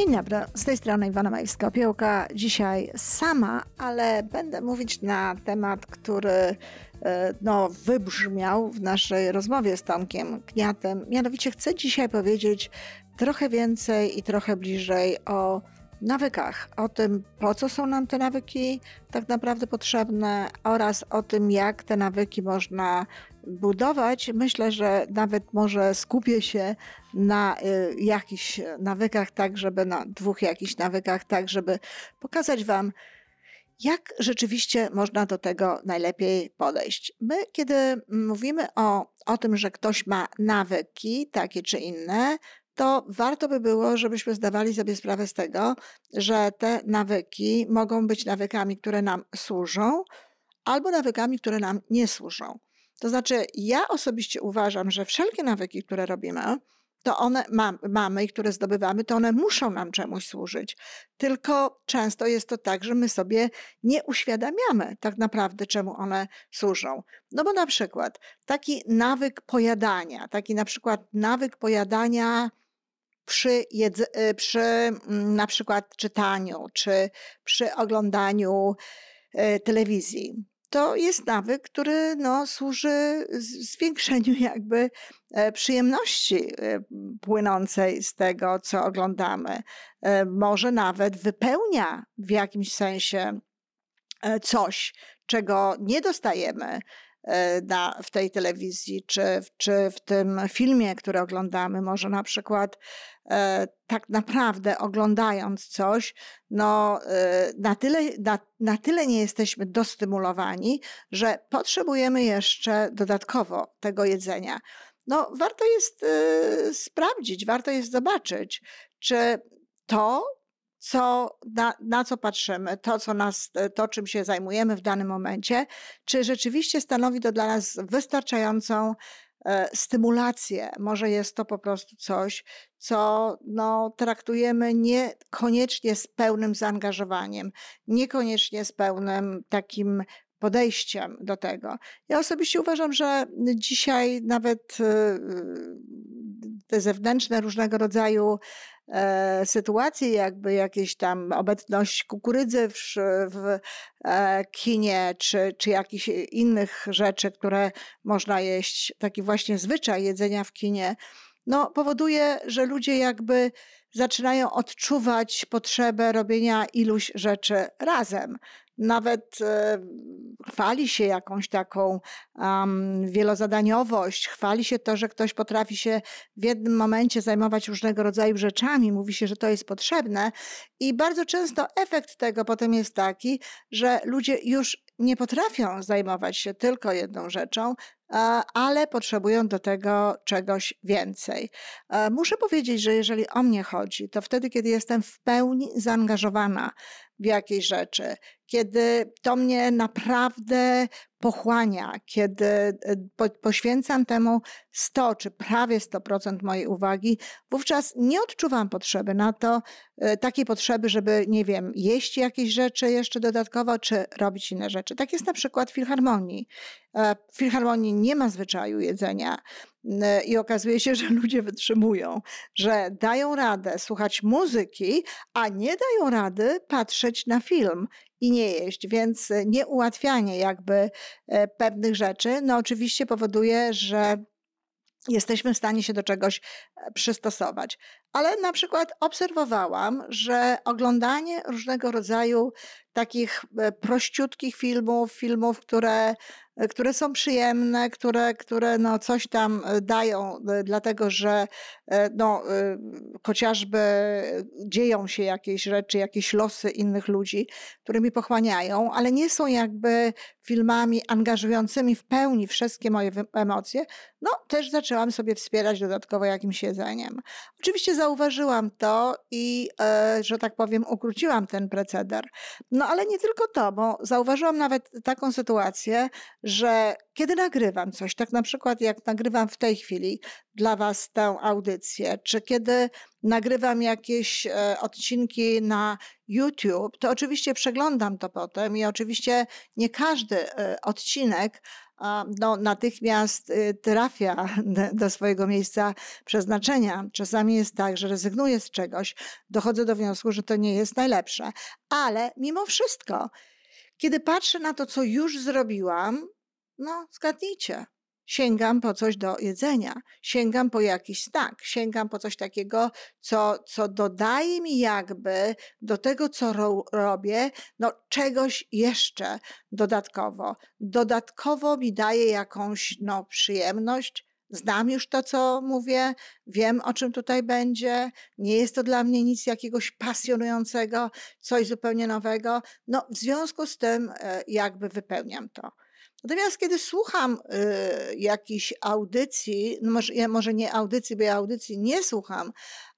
Dzień dobry, z tej strony Iwana Majewska-Opiełka. Dzisiaj sama, ale będę mówić na temat, który e, no, wybrzmiał w naszej rozmowie z Tomkiem Kniatem. Mianowicie chcę dzisiaj powiedzieć trochę więcej i trochę bliżej o nawykach, o tym, po co są nam te nawyki tak naprawdę potrzebne oraz o tym, jak te nawyki można budować. Myślę, że nawet może skupię się na y, jakichś nawykach, tak żeby na dwóch jakichś nawykach, tak żeby pokazać Wam, jak rzeczywiście można do tego najlepiej podejść. My, kiedy mówimy o, o tym, że ktoś ma nawyki takie czy inne, to warto by było, żebyśmy zdawali sobie sprawę z tego, że te nawyki mogą być nawykami, które nam służą, albo nawykami, które nam nie służą. To znaczy, ja osobiście uważam, że wszelkie nawyki, które robimy, to one ma, mamy i które zdobywamy, to one muszą nam czemuś służyć. Tylko często jest to tak, że my sobie nie uświadamiamy tak naprawdę, czemu one służą. No bo na przykład taki nawyk pojadania, taki na przykład nawyk pojadania przy, jedz- y, przy mm, na przykład czytaniu, czy przy oglądaniu y, telewizji. To jest nawyk, który no, służy zwiększeniu jakby e, przyjemności e, płynącej z tego, co oglądamy. E, może nawet wypełnia w jakimś sensie coś, czego nie dostajemy E, na, w tej telewizji, czy, czy w tym filmie, który oglądamy. Może na przykład e, tak naprawdę oglądając coś, no, e, na, tyle, na, na tyle nie jesteśmy dostymulowani, że potrzebujemy jeszcze dodatkowo tego jedzenia. No, warto jest y, sprawdzić, warto jest zobaczyć, czy to, co, na, na, co patrzymy, to, co nas, to, czym się zajmujemy w danym momencie, czy rzeczywiście stanowi to dla nas wystarczającą e, stymulację. Może jest to po prostu coś, co no, traktujemy niekoniecznie z pełnym zaangażowaniem, niekoniecznie z pełnym takim podejściem do tego. Ja osobiście uważam, że dzisiaj nawet e, te zewnętrzne różnego rodzaju e, sytuacje, jakby jakieś tam obecność kukurydzy w, w e, kinie, czy, czy jakichś innych rzeczy, które można jeść, taki właśnie zwyczaj jedzenia w kinie, no, powoduje, że ludzie jakby zaczynają odczuwać potrzebę robienia iluś rzeczy razem. Nawet e, chwali się jakąś taką um, wielozadaniowość, chwali się to, że ktoś potrafi się w jednym momencie zajmować różnego rodzaju rzeczami, mówi się, że to jest potrzebne. I bardzo często efekt tego potem jest taki, że ludzie już nie potrafią zajmować się tylko jedną rzeczą, ale potrzebują do tego czegoś więcej. E, muszę powiedzieć, że jeżeli o mnie chodzi, to wtedy, kiedy jestem w pełni zaangażowana w jakieś rzeczy, kiedy to mnie naprawdę pochłania, kiedy e, poświęcam temu 100 czy prawie 100% mojej uwagi, wówczas nie odczuwam potrzeby na to, e, takiej potrzeby, żeby, nie wiem, jeść jakieś rzeczy jeszcze dodatkowo, czy robić inne rzeczy. Tak jest na przykład w filharmonii. E, w filharmonii nie ma zwyczaju jedzenia i okazuje się, że ludzie wytrzymują, że dają radę słuchać muzyki, a nie dają rady patrzeć na film i nie jeść, więc nieułatwianie jakby e, pewnych rzeczy, no oczywiście powoduje, że jesteśmy w stanie się do czegoś e, przystosować. Ale na przykład obserwowałam, że oglądanie różnego rodzaju takich prościutkich filmów, filmów, które które są przyjemne, które, które no coś tam e, dają, e, dlatego że e, no, chociażby dzieją się jakieś rzeczy, jakieś losy innych ludzi, które mi pochłaniają, ale nie są jakby filmami angażującymi w pełni wszystkie moje emocje, no też zaczęłam sobie wspierać dodatkowo jakimś jedzeniem. Oczywiście zauważyłam to i, że tak powiem, ukróciłam ten proceder. No ale nie tylko to, bo zauważyłam nawet taką sytuację, że kiedy nagrywam coś, tak na przykład jak nagrywam w tej chwili dla Was tę audycję, czy kiedy nagrywam jakieś e, odcinki na YouTube, to oczywiście przeglądam to potem i oczywiście nie każdy e, odcinek no, natychmiast y, trafia do swojego miejsca przeznaczenia. Czasami jest tak, że rezygnuję z czegoś, dochodzę do wniosku, że to nie jest najlepsze, ale mimo wszystko, kiedy patrzę na to, co już zrobiłam, no zgadnijcie, sięgam po coś do jedzenia, sięgam po jakiś stak, sięgam po coś takiego, co, co dodaje mi jakby do tego, co ro, robię, no czegoś jeszcze dodatkowo. Dodatkowo mi daje jakąś no, przyjemność, Znam już to, co mówię, wiem, o czym tutaj będzie. Nie jest to dla mnie nic jakiegoś pasjonującego, coś zupełnie nowego. No, w związku z tym, e, jakby wypełniam to. Natomiast kiedy słucham y, audycji, no może, ja może nie audycji, bo ja audycji nie słucham,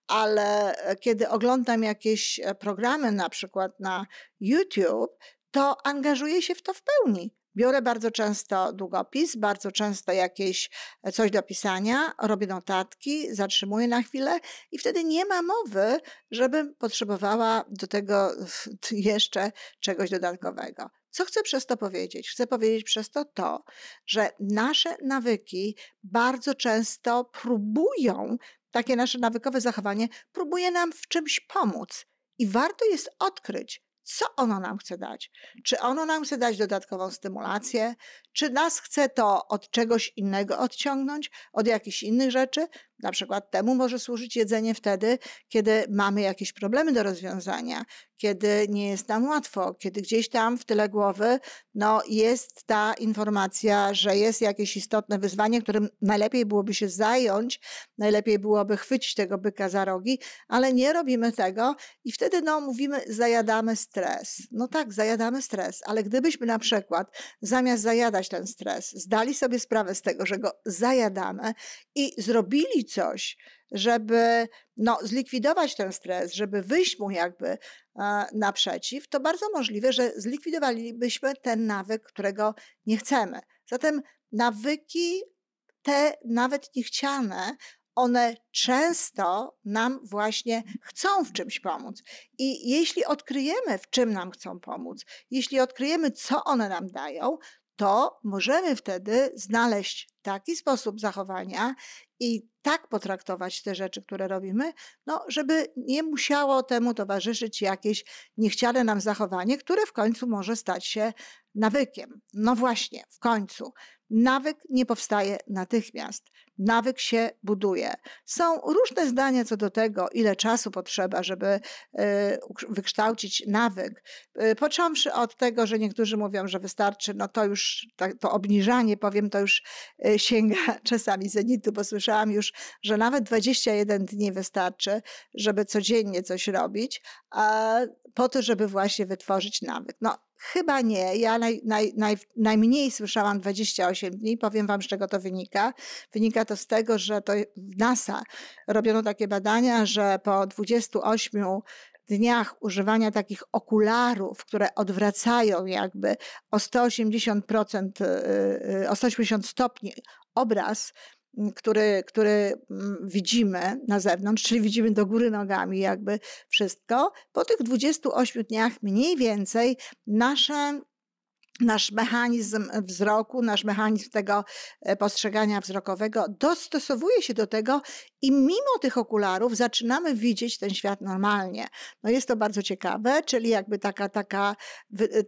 ale kiedy oglądam jakieś e, programy, na przykład na YouTube, to angażuję się w to w pełni. Biorę bardzo często długopis, bardzo często jakieś e, coś do pisania, robię notatki, zatrzymuję na chwilę i wtedy nie ma mowy, żebym potrzebowała do tego jeszcze czegoś dodatkowego. Co chcę przez to powiedzieć? Chcę powiedzieć przez to to, że nasze nawyki bardzo często próbują, takie nasze nawykowe zachowanie, próbuje nam w czymś pomóc. I warto jest odkryć, co ono nam chce dać. Czy ono nam chce dać dodatkową stymulację, czy nas chce to od czegoś innego odciągnąć, od jakichś innych rzeczy. Na przykład temu może służyć jedzenie wtedy, kiedy mamy jakieś problemy do rozwiązania, kiedy nie jest nam łatwo, kiedy gdzieś tam w tyle głowy no, jest ta informacja, że jest jakieś istotne wyzwanie, którym najlepiej byłoby się zająć, najlepiej byłoby chwycić tego byka za rogi, ale nie robimy tego i wtedy no, mówimy, zajadamy stres. No tak, zajadamy stres, ale gdybyśmy na przykład zamiast zajadać ten stres, zdali sobie sprawę z tego, że go zajadamy i zrobili coś, żeby no, zlikwidować ten stres, żeby wyjść mu jakby e, naprzeciw, to bardzo możliwe, że zlikwidowalibyśmy ten nawyk, którego nie chcemy. Zatem nawyki te nawet niechciane, one często nam właśnie chcą w czymś pomóc. I jeśli odkryjemy, w czym nam chcą pomóc, jeśli odkryjemy, co one nam dają, to możemy wtedy znaleźć taki sposób zachowania i tak potraktować te rzeczy, które robimy, no, żeby nie musiało temu towarzyszyć jakieś niechciane nam zachowanie, które w końcu może stać się nawykiem. No właśnie, w końcu. Nawyk nie powstaje natychmiast. Nawyk się buduje. Są różne zdania co do tego, ile czasu potrzeba, żeby e, wykształcić nawyk. E, począwszy od tego, że niektórzy mówią, że wystarczy, no to już to obniżanie, powiem, to już e, sięga czasami zenitu, bo słyszałam już, że nawet 21 dni wystarczy, żeby codziennie coś robić, po to, żeby właśnie wytworzyć nawyk. No, Chyba nie. Ja naj, naj, naj, najmniej słyszałam 28 dni. Powiem Wam, z czego to wynika. Wynika to z tego, że to w NASA robiono takie badania, że po 28 dniach używania takich okularów, które odwracają jakby o 180%, y, y, o 180 stopni obraz, który, który widzimy na zewnątrz, czyli widzimy do góry nogami jakby wszystko, po tych 28 dniach mniej więcej nasze nasz mechanizm wzroku, nasz mechanizm tego e, postrzegania wzrokowego dostosowuje się do tego i mimo tych okularów zaczynamy widzieć ten świat normalnie. No jest to bardzo ciekawe, czyli jakby taka, taka,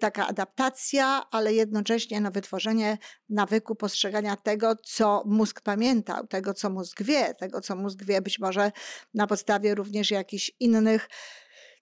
taka adaptacja, ale jednocześnie no wytworzenie nawyku postrzegania tego, co mózg pamiętał, tego, co mózg wie, tego, co mózg wie być może na podstawie również jakichś innych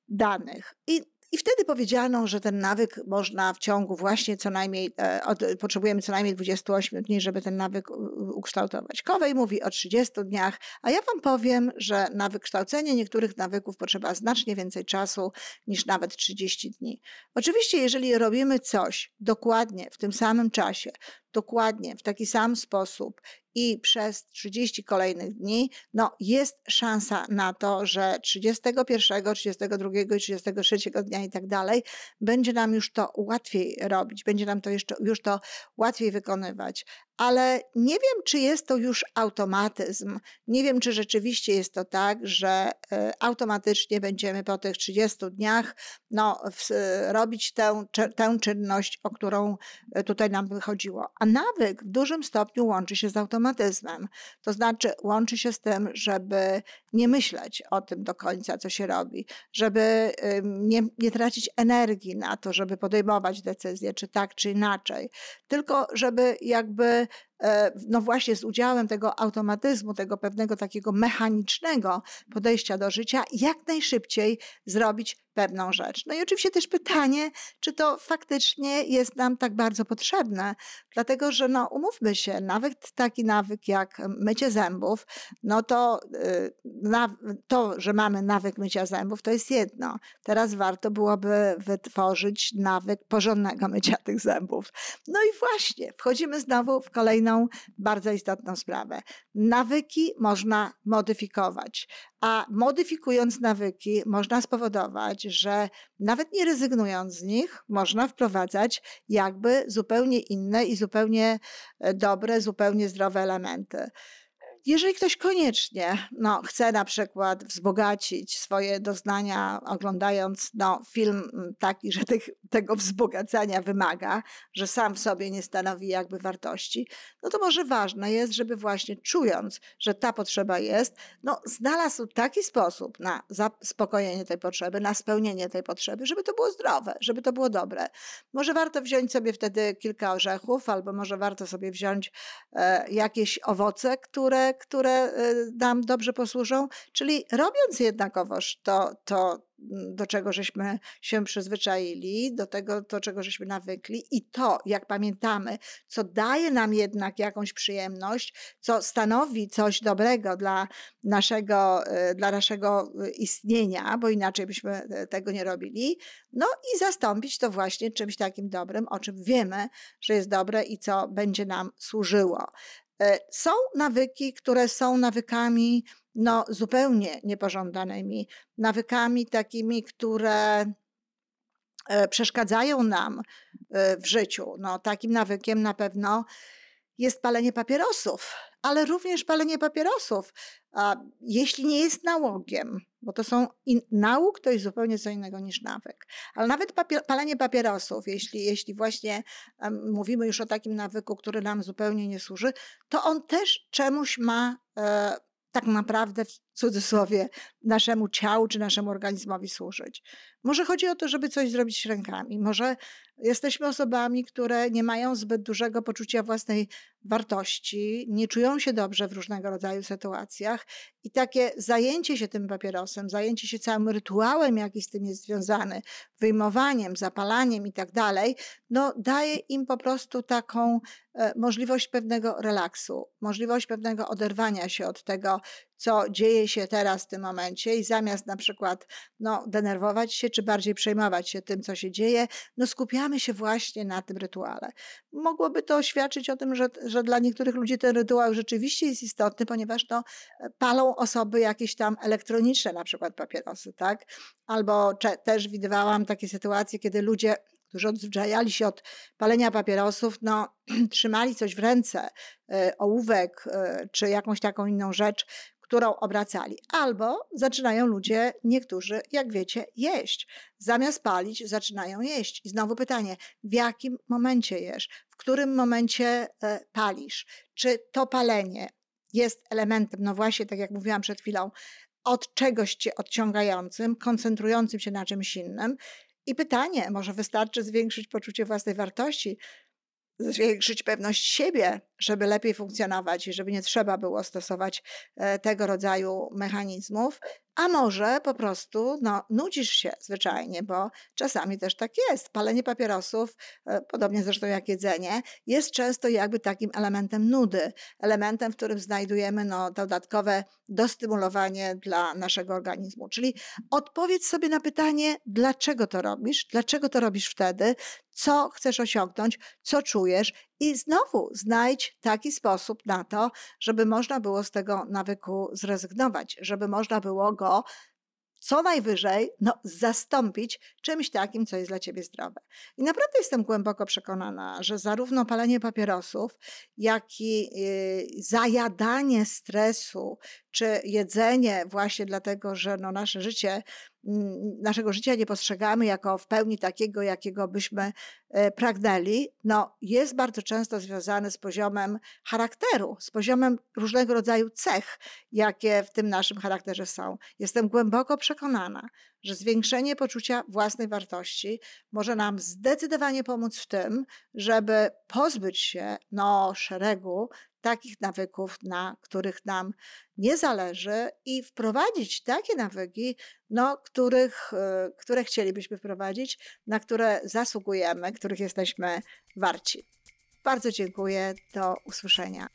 danych. I i wtedy powiedziano, że ten nawyk można w ciągu właśnie co najmniej, e, od, potrzebujemy co najmniej 28 dni, żeby ten nawyk ukształtować. Kowej mówi o 30 dniach, a ja Wam powiem, że na wykształcenie niektórych nawyków potrzeba znacznie więcej czasu niż nawet 30 dni. Oczywiście, jeżeli robimy coś dokładnie w tym samym czasie, dokładnie w taki sam sposób i przez 30 kolejnych dni, no jest szansa na to, że 31, 32 i 33 dnia i tak dalej, będzie nam już to łatwiej robić, będzie nam to jeszcze, już to łatwiej wykonywać. Ale nie wiem, czy jest to już automatyzm. Nie wiem, czy rzeczywiście jest to tak, że e, automatycznie będziemy po tych 30 dniach no, w, robić tę, tę czynność, o którą e, tutaj nam wychodziło. A nawyk w dużym stopniu łączy się z automatyzmem. To znaczy, łączy się z tym, żeby nie myśleć o tym do końca, co się robi, żeby nie, nie tracić energii na to, żeby podejmować decyzje, czy tak, czy inaczej, tylko żeby jakby no właśnie z udziałem tego automatyzmu, tego pewnego takiego mechanicznego podejścia do życia, jak najszybciej zrobić pewną rzecz. No i oczywiście też pytanie, czy to faktycznie jest nam tak bardzo potrzebne, dlatego że no umówmy się, nawet taki nawyk jak mycie zębów, no to y, to, że mamy nawyk mycia zębów, to jest jedno. Teraz warto byłoby wytworzyć nawyk porządnego mycia tych zębów. No i właśnie, wchodzimy znowu w kolejną bardzo istotną sprawę. Nawyki można modyfikować, a modyfikując nawyki, można spowodować, że nawet nie rezygnując z nich, można wprowadzać jakby zupełnie inne i zupełnie e, dobre, zupełnie zdrowe elementy. Jeżeli ktoś koniecznie no, chce na przykład wzbogacić swoje doznania, oglądając no, film mm, taki, że tych, tego wzbogacania wymaga, że sam w sobie nie stanowi jakby wartości, no to może ważne jest, żeby właśnie czując, że ta potrzeba jest, no, znalazł taki sposób na zaspokojenie tej potrzeby, na spełnienie tej potrzeby, żeby to było zdrowe, żeby to było dobre. Może warto wziąć sobie wtedy kilka orzechów, albo może warto sobie wziąć e, jakieś owoce, które które y, nam dobrze posłużą, czyli robiąc jednakowoż to, to mm, do czego żeśmy się przyzwyczaili, do tego, do czego żeśmy nawykli i to, jak pamiętamy, co daje nam jednak jakąś przyjemność, co stanowi coś dobrego dla naszego, y, dla naszego y, istnienia, bo inaczej byśmy tego nie robili, no i zastąpić to właśnie czymś takim dobrym, o czym wiemy, że jest dobre i co będzie nam służyło. E, są nawyki, które są nawykami no, zupełnie niepożądanymi, nawykami takimi, które e, przeszkadzają nam e, w życiu. No, takim nawykiem na pewno jest palenie papierosów, ale również palenie papierosów, jeśli nie jest nałogiem, bo to są in, nauk to jest zupełnie co innego niż nawyk. Ale nawet papier, palenie papierosów, jeśli, jeśli właśnie um, mówimy już o takim nawyku, który nam zupełnie nie służy, to on też czemuś ma e, tak naprawdę w cudzysłowie naszemu ciału czy naszemu organizmowi służyć. Może chodzi o to, żeby coś zrobić rękami. Może jesteśmy osobami, które nie mają zbyt dużego poczucia własnej wartości, nie czują się dobrze w różnego rodzaju sytuacjach i takie zajęcie się tym papierosem, zajęcie się całym rytuałem, jaki z tym jest związany, wyjmowaniem, zapalaniem i tak dalej, no daje im po prostu taką e, możliwość pewnego relaksu, możliwość pewnego oderwania się od tego, co dzieje się teraz w tym momencie i zamiast na przykład no, denerwować się, czy bardziej przejmować się tym, co się dzieje, no skupiamy się właśnie na tym rytuale. Mogłoby to świadczyć o tym, że, że dla niektórych ludzi ten rytuał rzeczywiście jest istotny, ponieważ no, palą osoby jakieś tam elektroniczne, na przykład papierosy, tak? Albo też widywałam takie sytuacje, kiedy ludzie którzy odzwyczajali się od palenia papierosów, no, trzymali coś w ręce, e, ołówek e, czy jakąś taką inną rzecz, którą obracali. Albo zaczynają ludzie, niektórzy, jak wiecie, jeść. Zamiast palić, zaczynają jeść. I znowu pytanie, w jakim momencie jesz? W którym momencie e, palisz? Czy to palenie jest elementem, no właśnie, tak jak mówiłam przed chwilą, od czegoś cię odciągającym, koncentrującym się na czymś innym? I pytanie, może wystarczy zwiększyć poczucie własnej wartości, zwiększyć pewność siebie, żeby lepiej funkcjonować i żeby nie trzeba było stosować e, tego rodzaju mechanizmów, a może po prostu no, nudzisz się zwyczajnie, bo czasami też tak jest. Palenie papierosów, e, podobnie zresztą jak jedzenie, jest często jakby takim elementem nudy, elementem, w którym znajdujemy no, dodatkowe dostymulowanie dla naszego organizmu. Czyli odpowiedz sobie na pytanie, dlaczego to robisz, dlaczego to robisz wtedy, co chcesz osiągnąć, co czujesz i znowu znajdź taki sposób na to, żeby można było z tego nawyku zrezygnować, żeby można było go co najwyżej no, zastąpić czymś takim, co jest dla ciebie zdrowe. I naprawdę jestem głęboko przekonana, że zarówno palenie papierosów, jak i y, zajadanie stresu, czy jedzenie właśnie dlatego, że no, nasze życie naszego życia nie postrzegamy jako w pełni takiego, jakiego byśmy e, pragnęli, no, jest bardzo często związany z poziomem charakteru, z poziomem różnego rodzaju cech, jakie w tym naszym charakterze są. Jestem głęboko przekonana, że zwiększenie poczucia własnej wartości może nam zdecydowanie pomóc w tym, żeby pozbyć się no, szeregu takich nawyków, na których nam nie zależy i wprowadzić takie nawyki, no, których, e, które chcielibyśmy wprowadzić, na które zasługujemy, których jesteśmy warci. Bardzo dziękuję. Do usłyszenia.